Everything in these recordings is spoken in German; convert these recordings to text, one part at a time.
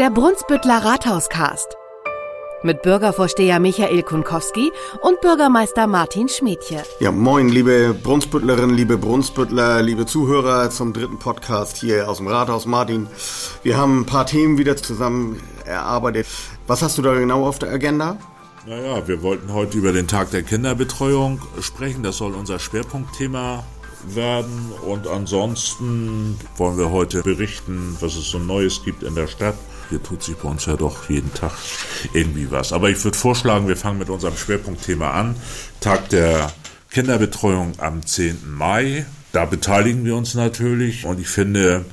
Der Brunsbüttler Rathauscast. Mit Bürgervorsteher Michael Kunkowski und Bürgermeister Martin Schmidtje. Ja, moin, liebe Brunsbüttlerinnen, liebe Brunsbüttler, liebe Zuhörer zum dritten Podcast hier aus dem Rathaus. Martin, wir haben ein paar Themen wieder zusammen erarbeitet. Was hast du da genau auf der Agenda? Naja, wir wollten heute über den Tag der Kinderbetreuung sprechen. Das soll unser Schwerpunktthema werden. Und ansonsten wollen wir heute berichten, was es so Neues gibt in der Stadt. Hier tut sich bei uns ja doch jeden Tag irgendwie was. Aber ich würde vorschlagen, wir fangen mit unserem Schwerpunktthema an. Tag der Kinderbetreuung am 10. Mai. Da beteiligen wir uns natürlich. Und ich finde,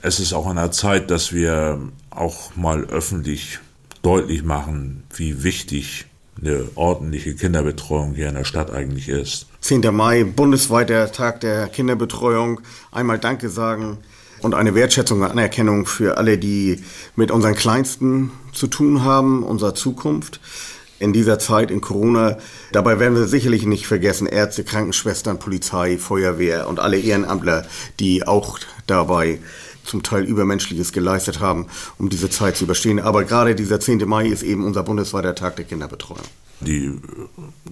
es ist auch an der Zeit, dass wir auch mal öffentlich deutlich machen, wie wichtig eine ordentliche Kinderbetreuung hier in der Stadt eigentlich ist. 10. Mai, bundesweiter Tag der Kinderbetreuung. Einmal Danke sagen und eine Wertschätzung und Anerkennung für alle, die mit unseren Kleinsten zu tun haben, unserer Zukunft in dieser Zeit in Corona. Dabei werden wir sicherlich nicht vergessen, Ärzte, Krankenschwestern, Polizei, Feuerwehr und alle Ehrenamtler, die auch dabei zum Teil Übermenschliches geleistet haben, um diese Zeit zu überstehen. Aber gerade dieser 10. Mai ist eben unser bundesweiter Tag der Kinderbetreuung. Die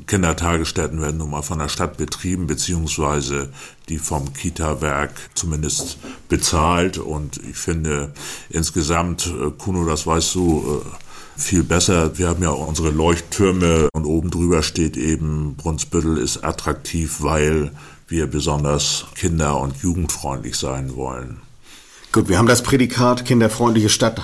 Kindertagesstätten werden nun mal von der Stadt betrieben, beziehungsweise die vom Kita-Werk zumindest bezahlt. Und ich finde insgesamt, äh, Kuno, das weißt du, äh, viel besser. Wir haben ja unsere Leuchttürme und oben drüber steht eben, Brunsbüttel ist attraktiv, weil wir besonders kinder- und jugendfreundlich sein wollen. Gut, wir haben das Prädikat kinderfreundliche Stadt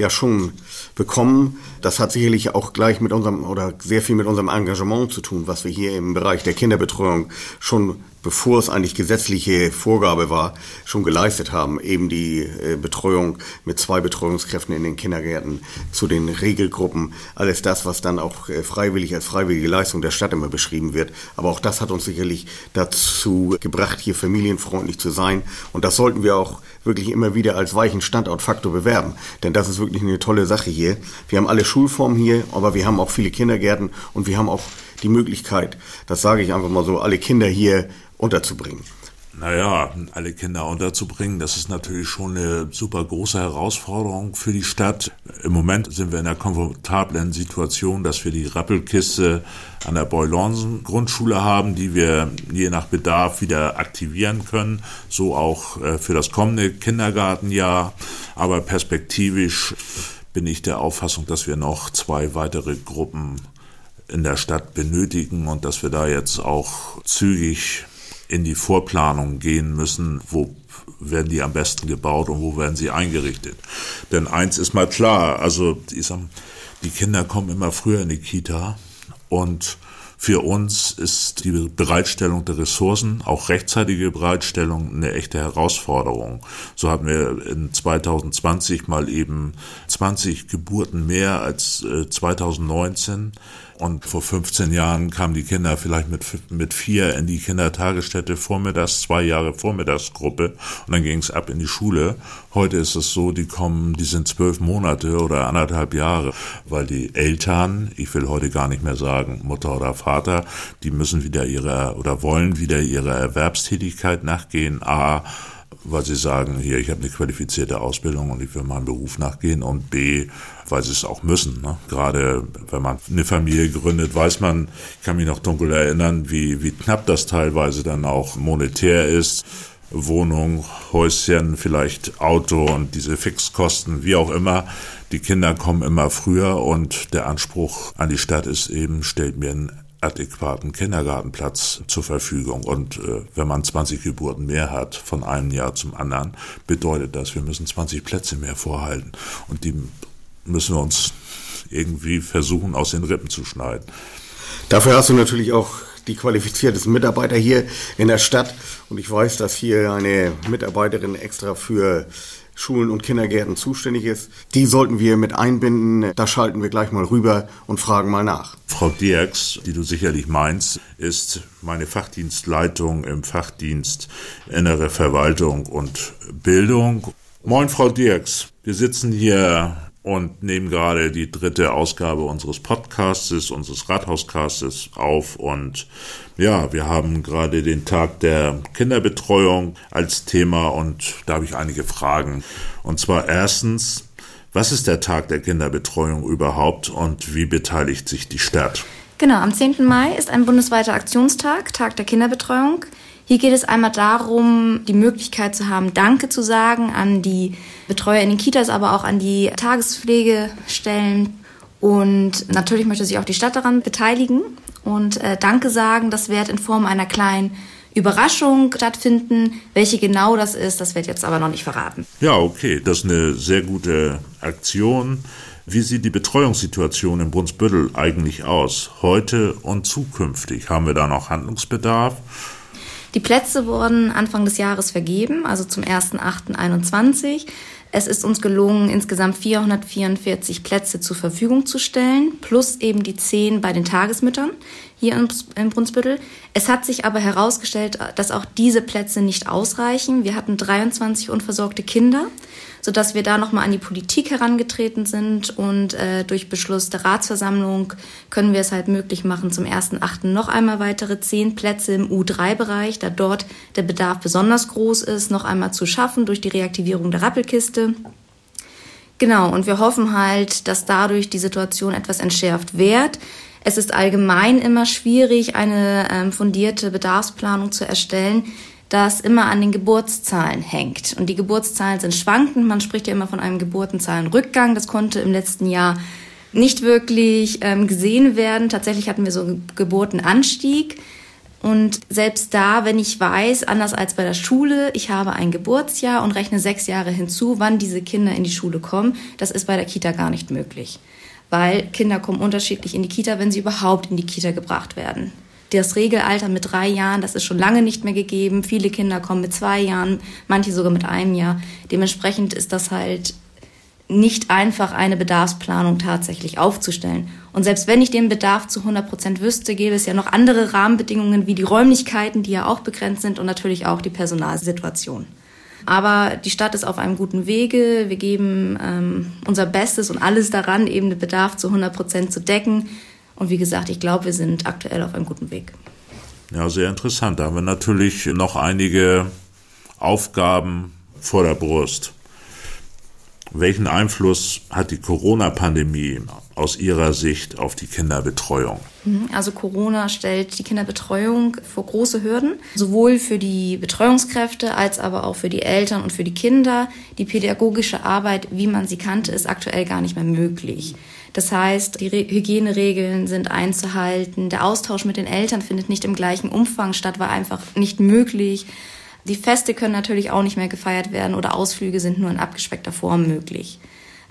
ja schon bekommen. Das hat sicherlich auch gleich mit unserem oder sehr viel mit unserem Engagement zu tun, was wir hier im Bereich der Kinderbetreuung schon bevor es eigentlich gesetzliche Vorgabe war, schon geleistet haben. Eben die äh, Betreuung mit zwei Betreuungskräften in den Kindergärten zu den Regelgruppen. Alles das, was dann auch äh, freiwillig als freiwillige Leistung der Stadt immer beschrieben wird. Aber auch das hat uns sicherlich dazu gebracht, hier familienfreundlich zu sein. Und das sollten wir auch wirklich immer wieder als weichen Standortfaktor bewerben. Denn das ist wirklich eine tolle Sache hier. Wir haben alle Schulformen hier, aber wir haben auch viele Kindergärten und wir haben auch die Möglichkeit, das sage ich einfach mal so, alle Kinder hier unterzubringen. Naja, alle Kinder unterzubringen, das ist natürlich schon eine super große Herausforderung für die Stadt. Im Moment sind wir in der komfortablen Situation, dass wir die Rappelkiste an der Boylonsen Grundschule haben, die wir je nach Bedarf wieder aktivieren können. So auch äh, für das kommende Kindergartenjahr. Aber perspektivisch bin ich der Auffassung, dass wir noch zwei weitere Gruppen in der Stadt benötigen und dass wir da jetzt auch zügig in die Vorplanung gehen müssen, wo werden die am besten gebaut und wo werden sie eingerichtet. Denn eins ist mal klar, also ich sag, die Kinder kommen immer früher in die Kita und für uns ist die Bereitstellung der Ressourcen, auch rechtzeitige Bereitstellung, eine echte Herausforderung. So hatten wir in 2020 mal eben 20 Geburten mehr als 2019. Und vor 15 Jahren kamen die Kinder vielleicht mit, mit vier in die Kindertagesstätte vormittags, zwei Jahre Vormittagsgruppe und dann ging es ab in die Schule. Heute ist es so, die kommen, die sind zwölf Monate oder anderthalb Jahre, weil die Eltern, ich will heute gar nicht mehr sagen Mutter oder Vater, die müssen wieder ihrer oder wollen wieder ihrer Erwerbstätigkeit nachgehen. A, weil sie sagen, hier, ich habe eine qualifizierte Ausbildung und ich will meinem Beruf nachgehen und B, weil sie es auch müssen. Ne? Gerade wenn man eine Familie gründet, weiß man, ich kann mich noch dunkel erinnern, wie, wie knapp das teilweise dann auch monetär ist. Wohnung, Häuschen, vielleicht Auto und diese Fixkosten, wie auch immer. Die Kinder kommen immer früher und der Anspruch an die Stadt ist eben, stellt mir ein adäquaten Kindergartenplatz zur Verfügung. Und äh, wenn man 20 Geburten mehr hat von einem Jahr zum anderen, bedeutet das, wir müssen 20 Plätze mehr vorhalten. Und die müssen wir uns irgendwie versuchen, aus den Rippen zu schneiden. Dafür hast du natürlich auch die qualifiziertesten Mitarbeiter hier in der Stadt. Und ich weiß, dass hier eine Mitarbeiterin extra für Schulen und Kindergärten zuständig ist. Die sollten wir mit einbinden. Da schalten wir gleich mal rüber und fragen mal nach. Frau Dierks, die du sicherlich meinst, ist meine Fachdienstleitung im Fachdienst Innere Verwaltung und Bildung. Moin, Frau Dierks. Wir sitzen hier und nehmen gerade die dritte Ausgabe unseres Podcastes, unseres Rathauscastes auf und ja, wir haben gerade den Tag der Kinderbetreuung als Thema und da habe ich einige Fragen. Und zwar erstens, Was ist der Tag der Kinderbetreuung überhaupt und wie beteiligt sich die Stadt? Genau, am 10. Mai ist ein bundesweiter Aktionstag, Tag der Kinderbetreuung. Hier geht es einmal darum, die Möglichkeit zu haben, Danke zu sagen an die Betreuer in den Kitas, aber auch an die Tagespflegestellen. Und natürlich möchte sich auch die Stadt daran beteiligen und äh, Danke sagen. Das wird in Form einer kleinen Überraschung stattfinden. Welche genau das ist, das wird jetzt aber noch nicht verraten. Ja, okay, das ist eine sehr gute Aktion. Wie sieht die Betreuungssituation in Brunsbüttel eigentlich aus? Heute und zukünftig? Haben wir da noch Handlungsbedarf? Die Plätze wurden Anfang des Jahres vergeben, also zum 1.8.21. Es ist uns gelungen, insgesamt 444 Plätze zur Verfügung zu stellen, plus eben die 10 bei den Tagesmüttern hier in Brunsbüttel. Es hat sich aber herausgestellt, dass auch diese Plätze nicht ausreichen. Wir hatten 23 unversorgte Kinder sodass wir da nochmal an die Politik herangetreten sind und äh, durch Beschluss der Ratsversammlung können wir es halt möglich machen, zum 1.8. noch einmal weitere zehn Plätze im U3-Bereich, da dort der Bedarf besonders groß ist, noch einmal zu schaffen durch die Reaktivierung der Rappelkiste. Genau, und wir hoffen halt, dass dadurch die Situation etwas entschärft wird. Es ist allgemein immer schwierig, eine ähm, fundierte Bedarfsplanung zu erstellen, das immer an den Geburtszahlen hängt. Und die Geburtszahlen sind schwankend. Man spricht ja immer von einem Geburtenzahlenrückgang. Das konnte im letzten Jahr nicht wirklich ähm, gesehen werden. Tatsächlich hatten wir so einen Geburtenanstieg. Und selbst da, wenn ich weiß, anders als bei der Schule, ich habe ein Geburtsjahr und rechne sechs Jahre hinzu, wann diese Kinder in die Schule kommen, das ist bei der Kita gar nicht möglich. Weil Kinder kommen unterschiedlich in die Kita, wenn sie überhaupt in die Kita gebracht werden. Das Regelalter mit drei Jahren, das ist schon lange nicht mehr gegeben. Viele Kinder kommen mit zwei Jahren, manche sogar mit einem Jahr. Dementsprechend ist das halt nicht einfach, eine Bedarfsplanung tatsächlich aufzustellen. Und selbst wenn ich den Bedarf zu 100 Prozent wüsste, gäbe es ja noch andere Rahmenbedingungen wie die Räumlichkeiten, die ja auch begrenzt sind und natürlich auch die Personalsituation. Aber die Stadt ist auf einem guten Wege. Wir geben ähm, unser Bestes und alles daran, eben den Bedarf zu 100 Prozent zu decken. Und wie gesagt, ich glaube, wir sind aktuell auf einem guten Weg. Ja, sehr interessant. Da haben wir natürlich noch einige Aufgaben vor der Brust. Welchen Einfluss hat die Corona-Pandemie aus Ihrer Sicht auf die Kinderbetreuung? Mhm, also Corona stellt die Kinderbetreuung vor große Hürden, sowohl für die Betreuungskräfte als aber auch für die Eltern und für die Kinder. Die pädagogische Arbeit, wie man sie kannte, ist aktuell gar nicht mehr möglich. Das heißt, die Hygieneregeln sind einzuhalten. Der Austausch mit den Eltern findet nicht im gleichen Umfang statt, war einfach nicht möglich. Die Feste können natürlich auch nicht mehr gefeiert werden oder Ausflüge sind nur in abgespeckter Form möglich.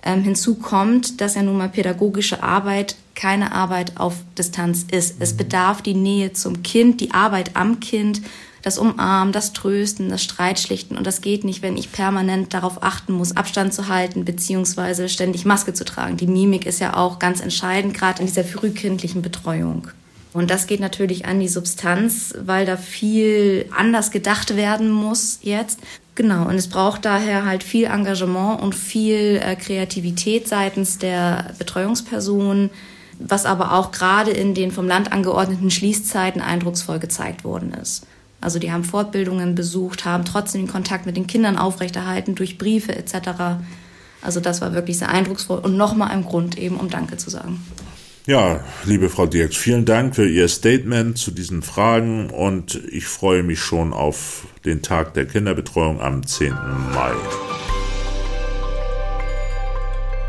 Ähm, hinzu kommt, dass ja nun mal pädagogische Arbeit keine Arbeit auf Distanz ist. Es bedarf die Nähe zum Kind, die Arbeit am Kind, das Umarmen, das Trösten, das Streitschlichten. Und das geht nicht, wenn ich permanent darauf achten muss, Abstand zu halten, beziehungsweise ständig Maske zu tragen. Die Mimik ist ja auch ganz entscheidend, gerade in dieser frühkindlichen Betreuung. Und das geht natürlich an die Substanz, weil da viel anders gedacht werden muss jetzt. Genau, und es braucht daher halt viel Engagement und viel äh, Kreativität seitens der Betreuungspersonen, was aber auch gerade in den vom Land angeordneten Schließzeiten eindrucksvoll gezeigt worden ist. Also die haben Fortbildungen besucht, haben trotzdem den Kontakt mit den Kindern aufrechterhalten durch Briefe etc. Also das war wirklich sehr eindrucksvoll und nochmal ein Grund eben, um Danke zu sagen. Ja, liebe Frau Dirks, vielen Dank für Ihr Statement zu diesen Fragen und ich freue mich schon auf den Tag der Kinderbetreuung am 10. Mai.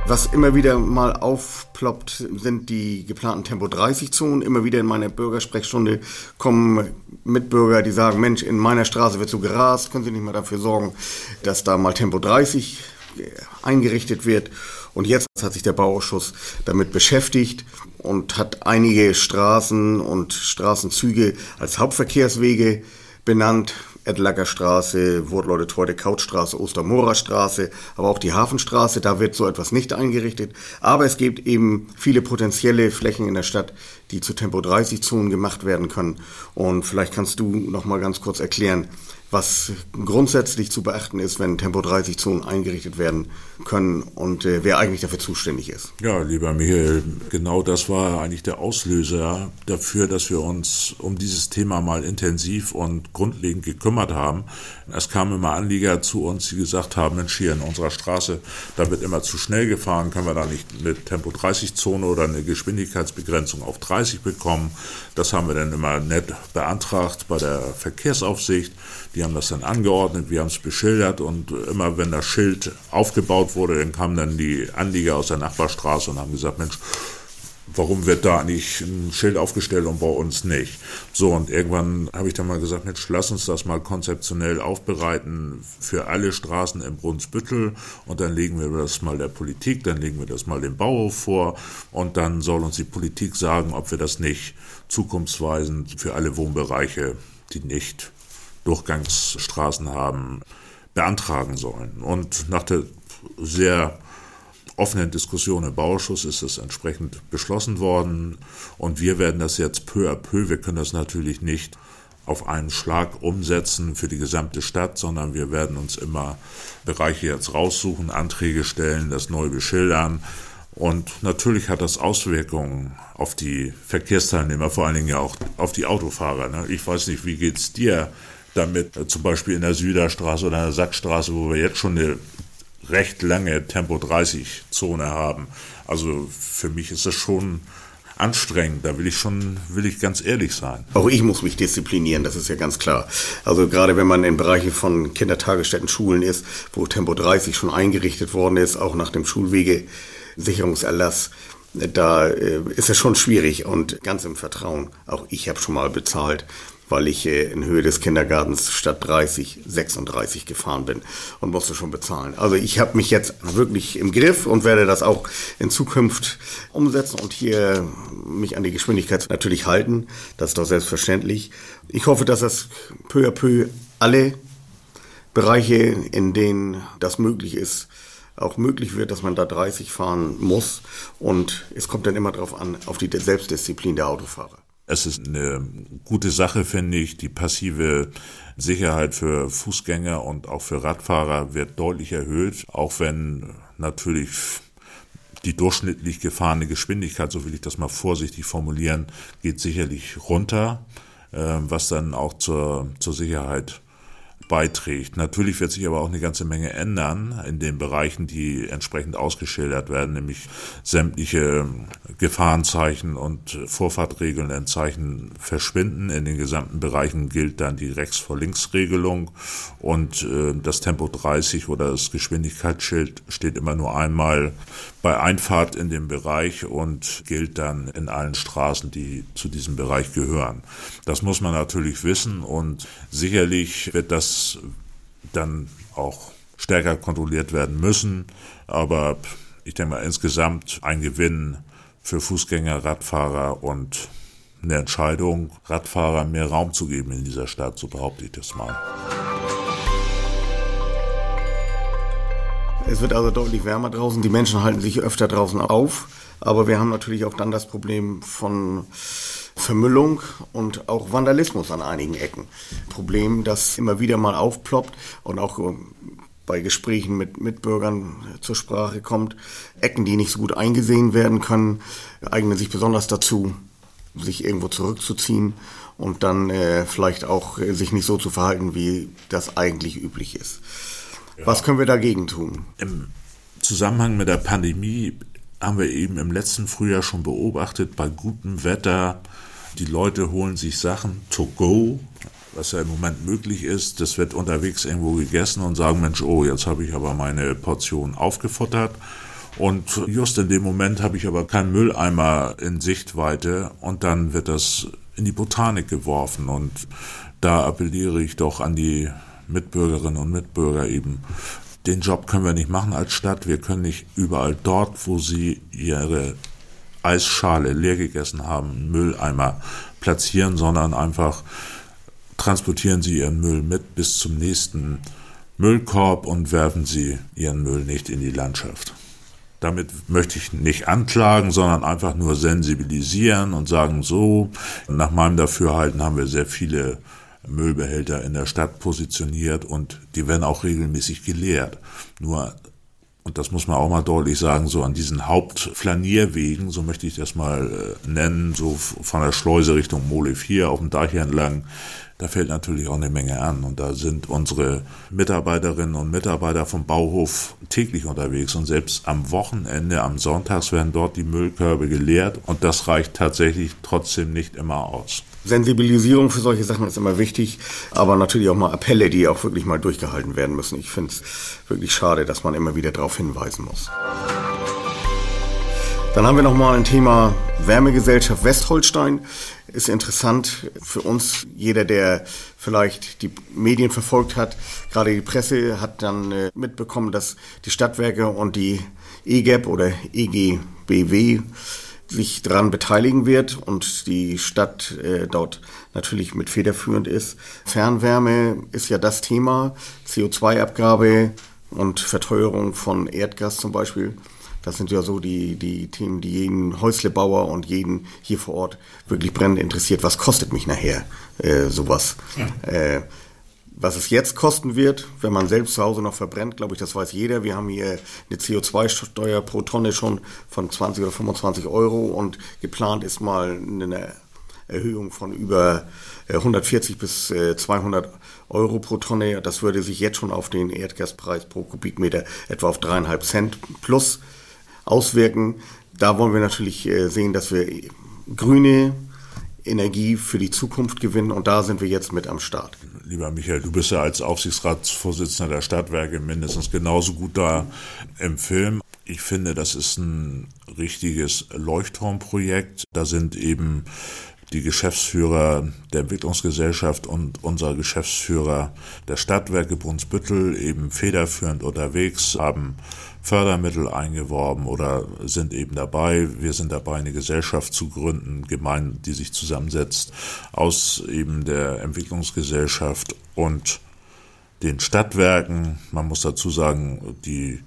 Was immer wieder mal aufploppt, sind die geplanten Tempo 30 Zonen. Immer wieder in meiner Bürgersprechstunde kommen Mitbürger, die sagen, Mensch, in meiner Straße wird so gerast, können Sie nicht mal dafür sorgen, dass da mal Tempo 30 eingerichtet wird. Und jetzt hat sich der Bauausschuss damit beschäftigt und hat einige Straßen und Straßenzüge als Hauptverkehrswege benannt. Edlacker Straße, Wortleute Teute Kautstraße, Ostermoorer Straße, aber auch die Hafenstraße, da wird so etwas nicht eingerichtet. Aber es gibt eben viele potenzielle Flächen in der Stadt, die zu Tempo 30 Zonen gemacht werden können. Und vielleicht kannst du noch mal ganz kurz erklären, was grundsätzlich zu beachten ist, wenn Tempo 30 Zonen eingerichtet werden können und äh, wer eigentlich dafür zuständig ist. Ja, lieber Michael, genau das war eigentlich der Auslöser dafür, dass wir uns um dieses Thema mal intensiv und grundlegend gekümmert haben. Es kamen immer Anlieger zu uns, die gesagt haben, Mensch, hier in unserer Straße, da wird immer zu schnell gefahren, können wir da nicht eine Tempo 30 Zone oder eine Geschwindigkeitsbegrenzung auf 30 bekommen. Das haben wir dann immer nett beantragt bei der Verkehrsaufsicht. Die haben das dann angeordnet, wir haben es beschildert und immer wenn das Schild aufgebaut wurde, dann kamen dann die Anlieger aus der Nachbarstraße und haben gesagt, Mensch, warum wird da eigentlich ein Schild aufgestellt und bei uns nicht? So, und irgendwann habe ich dann mal gesagt, Mensch, lass uns das mal konzeptionell aufbereiten für alle Straßen im Brunsbüttel und dann legen wir das mal der Politik, dann legen wir das mal dem Bauhof vor und dann soll uns die Politik sagen, ob wir das nicht zukunftsweisend für alle Wohnbereiche, die nicht Durchgangsstraßen haben, beantragen sollen. Und nach der sehr offenen Diskussion im Bauausschuss ist es entsprechend beschlossen worden. Und wir werden das jetzt peu à peu, wir können das natürlich nicht auf einen Schlag umsetzen für die gesamte Stadt, sondern wir werden uns immer Bereiche jetzt raussuchen, Anträge stellen, das neu beschildern. Und natürlich hat das Auswirkungen auf die Verkehrsteilnehmer, vor allen Dingen ja auch auf die Autofahrer. Ne? Ich weiß nicht, wie geht's dir damit äh, zum Beispiel in der Süderstraße oder in der Sackstraße, wo wir jetzt schon eine recht lange Tempo 30 Zone haben. Also für mich ist das schon anstrengend. Da will ich schon, will ich ganz ehrlich sein. Auch ich muss mich disziplinieren, das ist ja ganz klar. Also gerade wenn man in Bereichen von Kindertagesstätten, Schulen ist, wo Tempo 30 schon eingerichtet worden ist, auch nach dem Schulwegesicherungserlass, da äh, ist es schon schwierig und ganz im Vertrauen. Auch ich habe schon mal bezahlt weil ich äh, in Höhe des Kindergartens statt 30 36 gefahren bin und musste schon bezahlen. Also ich habe mich jetzt wirklich im Griff und werde das auch in Zukunft umsetzen und hier mich an die Geschwindigkeit natürlich halten. Das ist doch selbstverständlich. Ich hoffe, dass das peu à peu alle Bereiche, in denen das möglich ist, auch möglich wird, dass man da 30 fahren muss. Und es kommt dann immer darauf an, auf die Selbstdisziplin der Autofahrer. Es ist eine gute Sache, finde ich. Die passive Sicherheit für Fußgänger und auch für Radfahrer wird deutlich erhöht, auch wenn natürlich die durchschnittlich gefahrene Geschwindigkeit, so will ich das mal vorsichtig formulieren, geht sicherlich runter, äh, was dann auch zur, zur Sicherheit beiträgt. Natürlich wird sich aber auch eine ganze Menge ändern in den Bereichen, die entsprechend ausgeschildert werden, nämlich sämtliche Gefahrenzeichen und vorfahrtregelnden Zeichen verschwinden. In den gesamten Bereichen gilt dann die Rechts vor Links Regelung und äh, das Tempo 30 oder das Geschwindigkeitsschild steht immer nur einmal bei Einfahrt in den Bereich und gilt dann in allen Straßen, die zu diesem Bereich gehören. Das muss man natürlich wissen und sicherlich wird das dann auch stärker kontrolliert werden müssen. Aber ich denke mal insgesamt ein Gewinn für Fußgänger, Radfahrer und eine Entscheidung, Radfahrer mehr Raum zu geben in dieser Stadt, so behaupte ich das mal. Es wird also deutlich wärmer draußen. Die Menschen halten sich öfter draußen auf. Aber wir haben natürlich auch dann das Problem von Vermüllung und auch Vandalismus an einigen Ecken. Problem, das immer wieder mal aufploppt und auch bei Gesprächen mit Mitbürgern zur Sprache kommt. Ecken, die nicht so gut eingesehen werden können, eignen sich besonders dazu, sich irgendwo zurückzuziehen und dann äh, vielleicht auch äh, sich nicht so zu verhalten, wie das eigentlich üblich ist. Was können wir dagegen tun? Im Zusammenhang mit der Pandemie haben wir eben im letzten Frühjahr schon beobachtet, bei gutem Wetter, die Leute holen sich Sachen to go, was ja im Moment möglich ist. Das wird unterwegs irgendwo gegessen und sagen, Mensch, oh, jetzt habe ich aber meine Portion aufgefuttert. Und just in dem Moment habe ich aber keinen Mülleimer in Sichtweite und dann wird das in die Botanik geworfen. Und da appelliere ich doch an die Mitbürgerinnen und Mitbürger eben. Den Job können wir nicht machen als Stadt. Wir können nicht überall dort, wo sie ihre Eisschale leer gegessen haben, Mülleimer platzieren, sondern einfach transportieren sie ihren Müll mit bis zum nächsten Müllkorb und werfen sie ihren Müll nicht in die Landschaft. Damit möchte ich nicht anklagen, sondern einfach nur sensibilisieren und sagen, so, nach meinem Dafürhalten haben wir sehr viele Müllbehälter in der Stadt positioniert und die werden auch regelmäßig geleert. Nur und das muss man auch mal deutlich sagen, so an diesen Hauptflanierwegen, so möchte ich das mal äh, nennen, so von der Schleuse Richtung Mole 4 auf dem Deich entlang, da fällt natürlich auch eine Menge an. Und da sind unsere Mitarbeiterinnen und Mitarbeiter vom Bauhof täglich unterwegs. Und selbst am Wochenende, am Sonntags werden dort die Müllkörbe geleert. Und das reicht tatsächlich trotzdem nicht immer aus. Sensibilisierung für solche Sachen ist immer wichtig, aber natürlich auch mal Appelle, die auch wirklich mal durchgehalten werden müssen. Ich finde es wirklich schade, dass man immer wieder darauf hinweisen muss. Dann haben wir noch mal ein Thema Wärmegesellschaft Westholstein. Ist interessant für uns. Jeder, der vielleicht die Medien verfolgt hat, gerade die Presse, hat dann äh, mitbekommen, dass die Stadtwerke und die EGEP oder EGBW sich daran beteiligen wird und die Stadt äh, dort natürlich mit federführend ist. Fernwärme ist ja das Thema, CO2-Abgabe und Verteuerung von Erdgas zum Beispiel. Das sind ja so die, die Themen, die jeden Häuslebauer und jeden hier vor Ort wirklich brennend interessiert. Was kostet mich nachher äh, sowas? Ja. Äh, was es jetzt kosten wird, wenn man selbst zu Hause noch verbrennt, glaube ich, das weiß jeder. Wir haben hier eine CO2-Steuer pro Tonne schon von 20 oder 25 Euro und geplant ist mal eine Erhöhung von über 140 äh, bis 200 äh, Euro pro Tonne. Das würde sich jetzt schon auf den Erdgaspreis pro Kubikmeter etwa auf dreieinhalb Cent plus auswirken. Da wollen wir natürlich äh, sehen, dass wir grüne Energie für die Zukunft gewinnen und da sind wir jetzt mit am Start. Lieber Michael, du bist ja als Aufsichtsratsvorsitzender der Stadtwerke mindestens genauso gut da im Film. Ich finde, das ist ein richtiges Leuchtturmprojekt. Da sind eben die Geschäftsführer der Entwicklungsgesellschaft und unser Geschäftsführer der Stadtwerke Brunsbüttel eben federführend unterwegs, haben Fördermittel eingeworben oder sind eben dabei. Wir sind dabei, eine Gesellschaft zu gründen, gemein, die sich zusammensetzt aus eben der Entwicklungsgesellschaft und den Stadtwerken. Man muss dazu sagen, die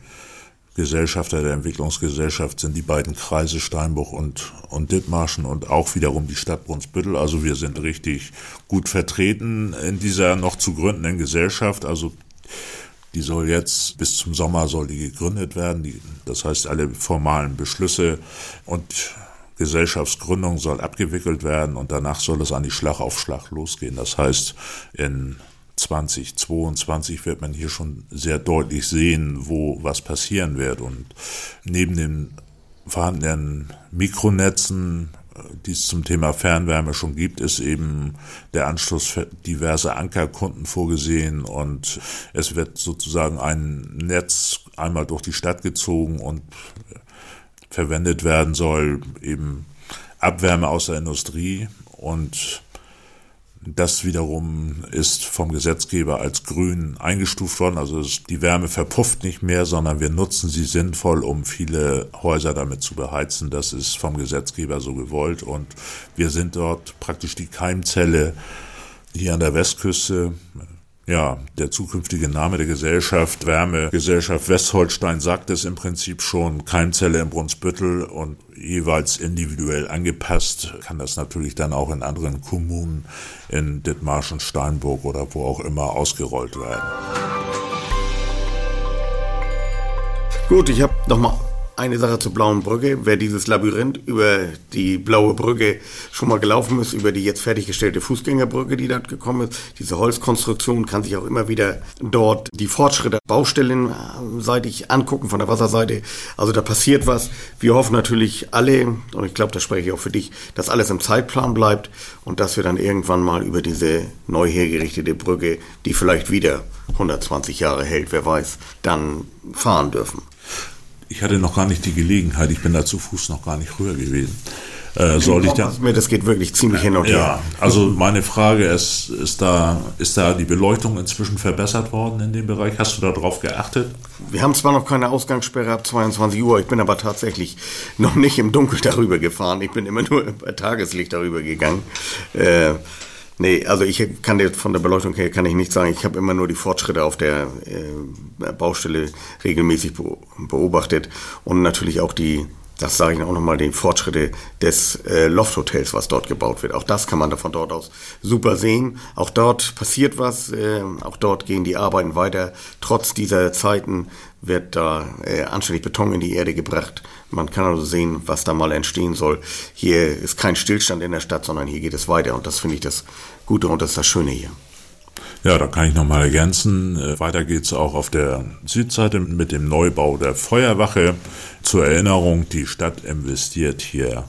Gesellschafter der Entwicklungsgesellschaft sind die beiden Kreise Steinbruch und, und Dithmarschen und auch wiederum die Stadt Brunsbüttel. Also wir sind richtig gut vertreten in dieser noch zu gründenden Gesellschaft. Also die soll jetzt bis zum Sommer soll die gegründet werden. Die, das heißt, alle formalen Beschlüsse und Gesellschaftsgründung soll abgewickelt werden und danach soll es an die Schlag auf Schlag losgehen. Das heißt, in 2022 wird man hier schon sehr deutlich sehen, wo was passieren wird. Und neben den vorhandenen Mikronetzen die es zum Thema Fernwärme schon gibt, ist eben der Anschluss für diverse Ankerkunden vorgesehen und es wird sozusagen ein Netz einmal durch die Stadt gezogen und verwendet werden soll, eben Abwärme aus der Industrie und das wiederum ist vom Gesetzgeber als grün eingestuft worden. Also die Wärme verpufft nicht mehr, sondern wir nutzen sie sinnvoll, um viele Häuser damit zu beheizen. Das ist vom Gesetzgeber so gewollt. Und wir sind dort praktisch die Keimzelle hier an der Westküste ja, der zukünftige Name der Gesellschaft, Wärmegesellschaft Westholstein, sagt es im Prinzip schon, Keimzelle im Brunsbüttel und jeweils individuell angepasst, kann das natürlich dann auch in anderen Kommunen, in Dithmarschen, Steinburg oder wo auch immer ausgerollt werden. Gut, ich habe nochmal eine Sache zur Blauen Brücke. Wer dieses Labyrinth über die Blaue Brücke schon mal gelaufen ist, über die jetzt fertiggestellte Fußgängerbrücke, die dort gekommen ist, diese Holzkonstruktion, kann sich auch immer wieder dort die Fortschritte baustellenseitig angucken von der Wasserseite. Also da passiert was. Wir hoffen natürlich alle, und ich glaube, das spreche ich auch für dich, dass alles im Zeitplan bleibt und dass wir dann irgendwann mal über diese neu hergerichtete Brücke, die vielleicht wieder 120 Jahre hält, wer weiß, dann fahren dürfen ich hatte noch gar nicht die Gelegenheit, ich bin da zu Fuß noch gar nicht rüber gewesen. Äh, soll ich dann, das geht wirklich ziemlich hin und her. Ja, also meine Frage ist, ist da, ist da die Beleuchtung inzwischen verbessert worden in dem Bereich? Hast du da drauf geachtet? Wir haben zwar noch keine Ausgangssperre ab 22 Uhr, ich bin aber tatsächlich noch nicht im Dunkeln darüber gefahren. Ich bin immer nur bei Tageslicht darüber gegangen. Äh, Nee, also ich kann dir von der Beleuchtung her kann ich nicht sagen. Ich habe immer nur die Fortschritte auf der äh, Baustelle regelmäßig beobachtet und natürlich auch die das sage ich auch nochmal, die Fortschritte des äh, Lofthotels, was dort gebaut wird. Auch das kann man da von dort aus super sehen. Auch dort passiert was, äh, auch dort gehen die Arbeiten weiter. Trotz dieser Zeiten wird da äh, anständig Beton in die Erde gebracht. Man kann also sehen, was da mal entstehen soll. Hier ist kein Stillstand in der Stadt, sondern hier geht es weiter. Und das finde ich das Gute und das ist das Schöne hier. Ja, da kann ich nochmal ergänzen. Äh, weiter geht's auch auf der Südseite mit dem Neubau der Feuerwache. Zur Erinnerung, die Stadt investiert hier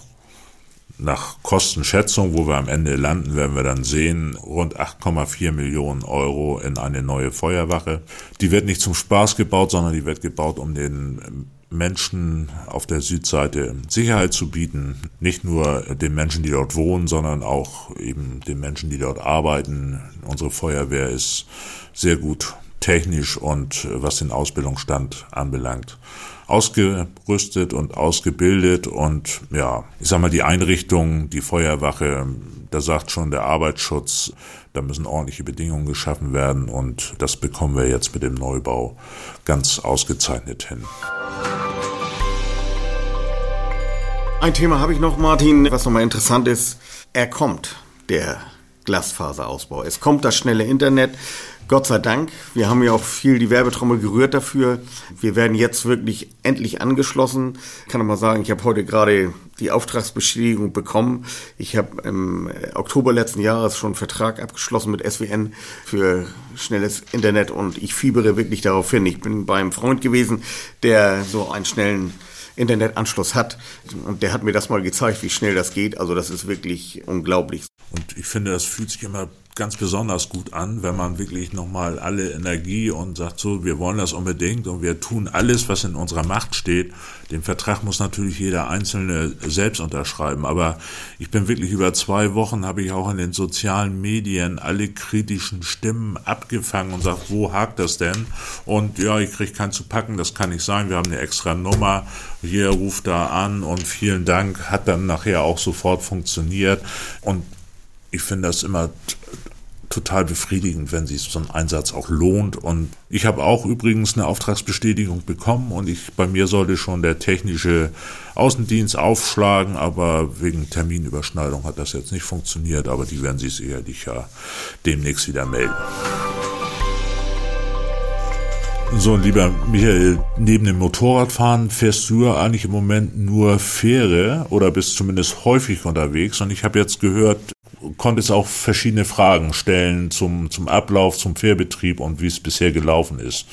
nach Kostenschätzung, wo wir am Ende landen, werden wir dann sehen, rund 8,4 Millionen Euro in eine neue Feuerwache. Die wird nicht zum Spaß gebaut, sondern die wird gebaut, um den Menschen auf der Südseite Sicherheit zu bieten. Nicht nur den Menschen, die dort wohnen, sondern auch eben den Menschen, die dort arbeiten. Unsere Feuerwehr ist sehr gut technisch und was den Ausbildungsstand anbelangt ausgerüstet und ausgebildet und ja, ich sag mal, die Einrichtung, die Feuerwache, da sagt schon der Arbeitsschutz, da müssen ordentliche Bedingungen geschaffen werden und das bekommen wir jetzt mit dem Neubau ganz ausgezeichnet hin. Ein Thema habe ich noch, Martin, was nochmal interessant ist. Er kommt, der Glasfaserausbau. Es kommt das schnelle Internet. Gott sei Dank. Wir haben ja auch viel die Werbetrommel gerührt dafür. Wir werden jetzt wirklich endlich angeschlossen. Ich kann mal sagen, ich habe heute gerade die Auftragsbestätigung bekommen. Ich habe im Oktober letzten Jahres schon einen Vertrag abgeschlossen mit SWN für schnelles Internet und ich fiebere wirklich darauf hin. Ich bin beim Freund gewesen, der so einen schnellen Internetanschluss hat. Und der hat mir das mal gezeigt, wie schnell das geht. Also das ist wirklich unglaublich. Und ich finde, das fühlt sich immer ganz besonders gut an, wenn man wirklich nochmal alle Energie und sagt so, wir wollen das unbedingt und wir tun alles, was in unserer Macht steht. Den Vertrag muss natürlich jeder Einzelne selbst unterschreiben, aber ich bin wirklich über zwei Wochen, habe ich auch in den sozialen Medien alle kritischen Stimmen abgefangen und sagt, wo hakt das denn? Und ja, ich kriege keinen zu packen, das kann nicht sein, wir haben eine extra Nummer, hier ruft da an und vielen Dank, hat dann nachher auch sofort funktioniert. Und ich finde das immer total befriedigend, wenn sich so ein Einsatz auch lohnt. Und ich habe auch übrigens eine Auftragsbestätigung bekommen und ich bei mir sollte schon der technische Außendienst aufschlagen, aber wegen Terminüberschneidung hat das jetzt nicht funktioniert, aber die werden sich sicherlich ja demnächst wieder melden. So, lieber Michael, neben dem Motorradfahren fährst du ja eigentlich im Moment nur Fähre oder bist zumindest häufig unterwegs. Und ich habe jetzt gehört, konntest auch verschiedene Fragen stellen zum, zum Ablauf, zum Fährbetrieb und wie es bisher gelaufen ist.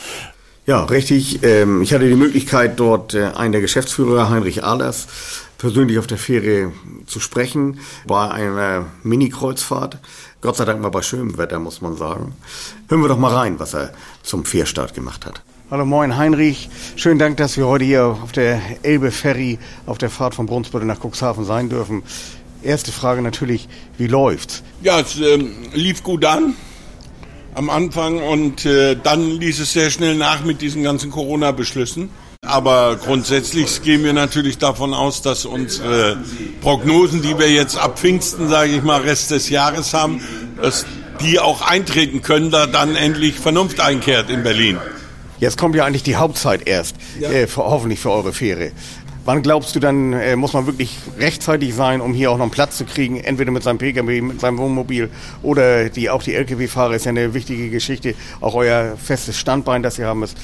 Ja, richtig. Ähm, ich hatte die Möglichkeit, dort äh, einen der Geschäftsführer, Heinrich Ahlers, persönlich auf der Fähre zu sprechen, bei einer Mini-Kreuzfahrt. Gott sei Dank mal bei schönem Wetter, muss man sagen. Hören wir doch mal rein, was er zum Fährstart gemacht hat. Hallo, moin Heinrich. Schönen Dank, dass wir heute hier auf der Elbe Ferry auf der Fahrt von Brunsbüttel nach Cuxhaven sein dürfen. Erste Frage natürlich, wie läuft's? Ja, es ähm, lief gut an am Anfang und äh, dann ließ es sehr schnell nach mit diesen ganzen Corona-Beschlüssen. Aber grundsätzlich gehen wir natürlich davon aus, dass unsere Prognosen, die wir jetzt ab Pfingsten, sage ich mal, Rest des Jahres haben, dass die auch eintreten können, da dann endlich Vernunft einkehrt in Berlin. Jetzt kommt ja eigentlich die Hauptzeit erst, ja. äh, für, hoffentlich für eure Fähre. Wann glaubst du dann, äh, muss man wirklich rechtzeitig sein, um hier auch noch einen Platz zu kriegen, entweder mit seinem Pkw, mit seinem Wohnmobil oder die, auch die Lkw-Fahrer ist ja eine wichtige Geschichte, auch euer festes Standbein, das ihr haben ist.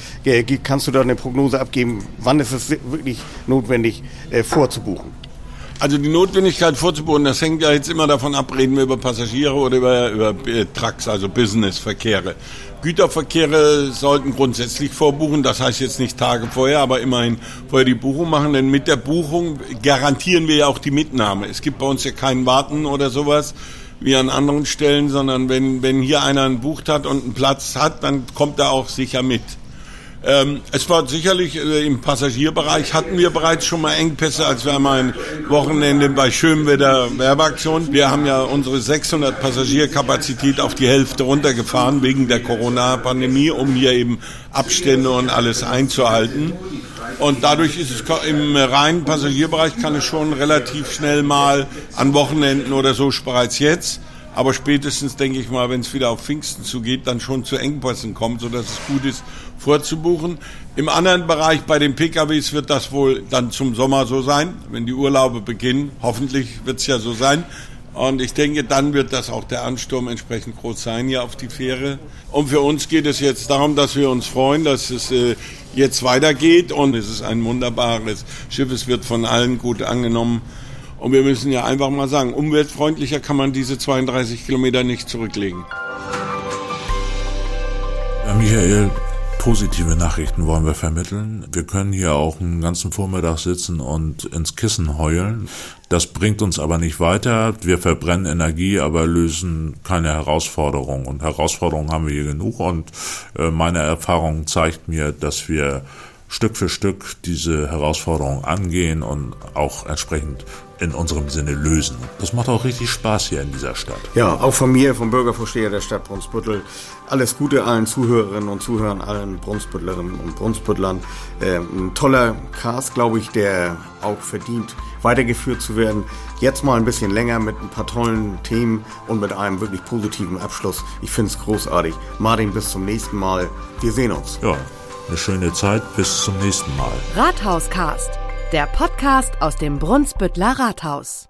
Kannst du da eine Prognose abgeben, wann ist es wirklich notwendig, äh, vorzubuchen? Also die Notwendigkeit vorzubuchen, das hängt ja jetzt immer davon ab, reden wir über Passagiere oder über, über äh, Trucks, also Businessverkehre. Güterverkehre sollten grundsätzlich vorbuchen, das heißt jetzt nicht Tage vorher, aber immerhin vorher die Buchung machen, denn mit der Buchung garantieren wir ja auch die Mitnahme. Es gibt bei uns ja kein Warten oder sowas wie an anderen Stellen, sondern wenn, wenn hier einer einen bucht hat und einen Platz hat, dann kommt er auch sicher mit. Ähm, es war sicherlich äh, im Passagierbereich hatten wir bereits schon mal Engpässe, als wir einmal ein Wochenende bei Schönwetter Werbeaktion. Wir haben ja unsere 600 Passagierkapazität auf die Hälfte runtergefahren wegen der Corona-Pandemie, um hier eben Abstände und alles einzuhalten. Und dadurch ist es im reinen Passagierbereich kann es schon relativ schnell mal an Wochenenden oder so bereits jetzt aber spätestens, denke ich mal, wenn es wieder auf Pfingsten zugeht, dann schon zu Engpässen kommt, sodass es gut ist, vorzubuchen. Im anderen Bereich bei den PKWs wird das wohl dann zum Sommer so sein, wenn die Urlaube beginnen. Hoffentlich wird es ja so sein. Und ich denke, dann wird das auch der Ansturm entsprechend groß sein hier auf die Fähre. Und für uns geht es jetzt darum, dass wir uns freuen, dass es äh, jetzt weitergeht. Und es ist ein wunderbares Schiff. Es wird von allen gut angenommen. Und wir müssen ja einfach mal sagen, umweltfreundlicher kann man diese 32 Kilometer nicht zurücklegen. Ja, Michael, positive Nachrichten wollen wir vermitteln. Wir können hier auch einen ganzen Vormittag sitzen und ins Kissen heulen. Das bringt uns aber nicht weiter. Wir verbrennen Energie, aber lösen keine Herausforderung. Und Herausforderungen haben wir hier genug. Und äh, meine Erfahrung zeigt mir, dass wir Stück für Stück diese Herausforderung angehen und auch entsprechend in unserem Sinne lösen. Das macht auch richtig Spaß hier in dieser Stadt. Ja, auch von mir, vom Bürgervorsteher der Stadt Brunsbüttel, alles Gute allen Zuhörerinnen und Zuhörern, allen Brunsbüttlerinnen und Brunsbüttlern. Ähm, ein toller Cast, glaube ich, der auch verdient, weitergeführt zu werden. Jetzt mal ein bisschen länger mit ein paar tollen Themen und mit einem wirklich positiven Abschluss. Ich finde es großartig. Martin, bis zum nächsten Mal. Wir sehen uns. Ja, eine schöne Zeit. Bis zum nächsten Mal. Rathauscast, der Podcast aus dem Brunsbüttler Rathaus.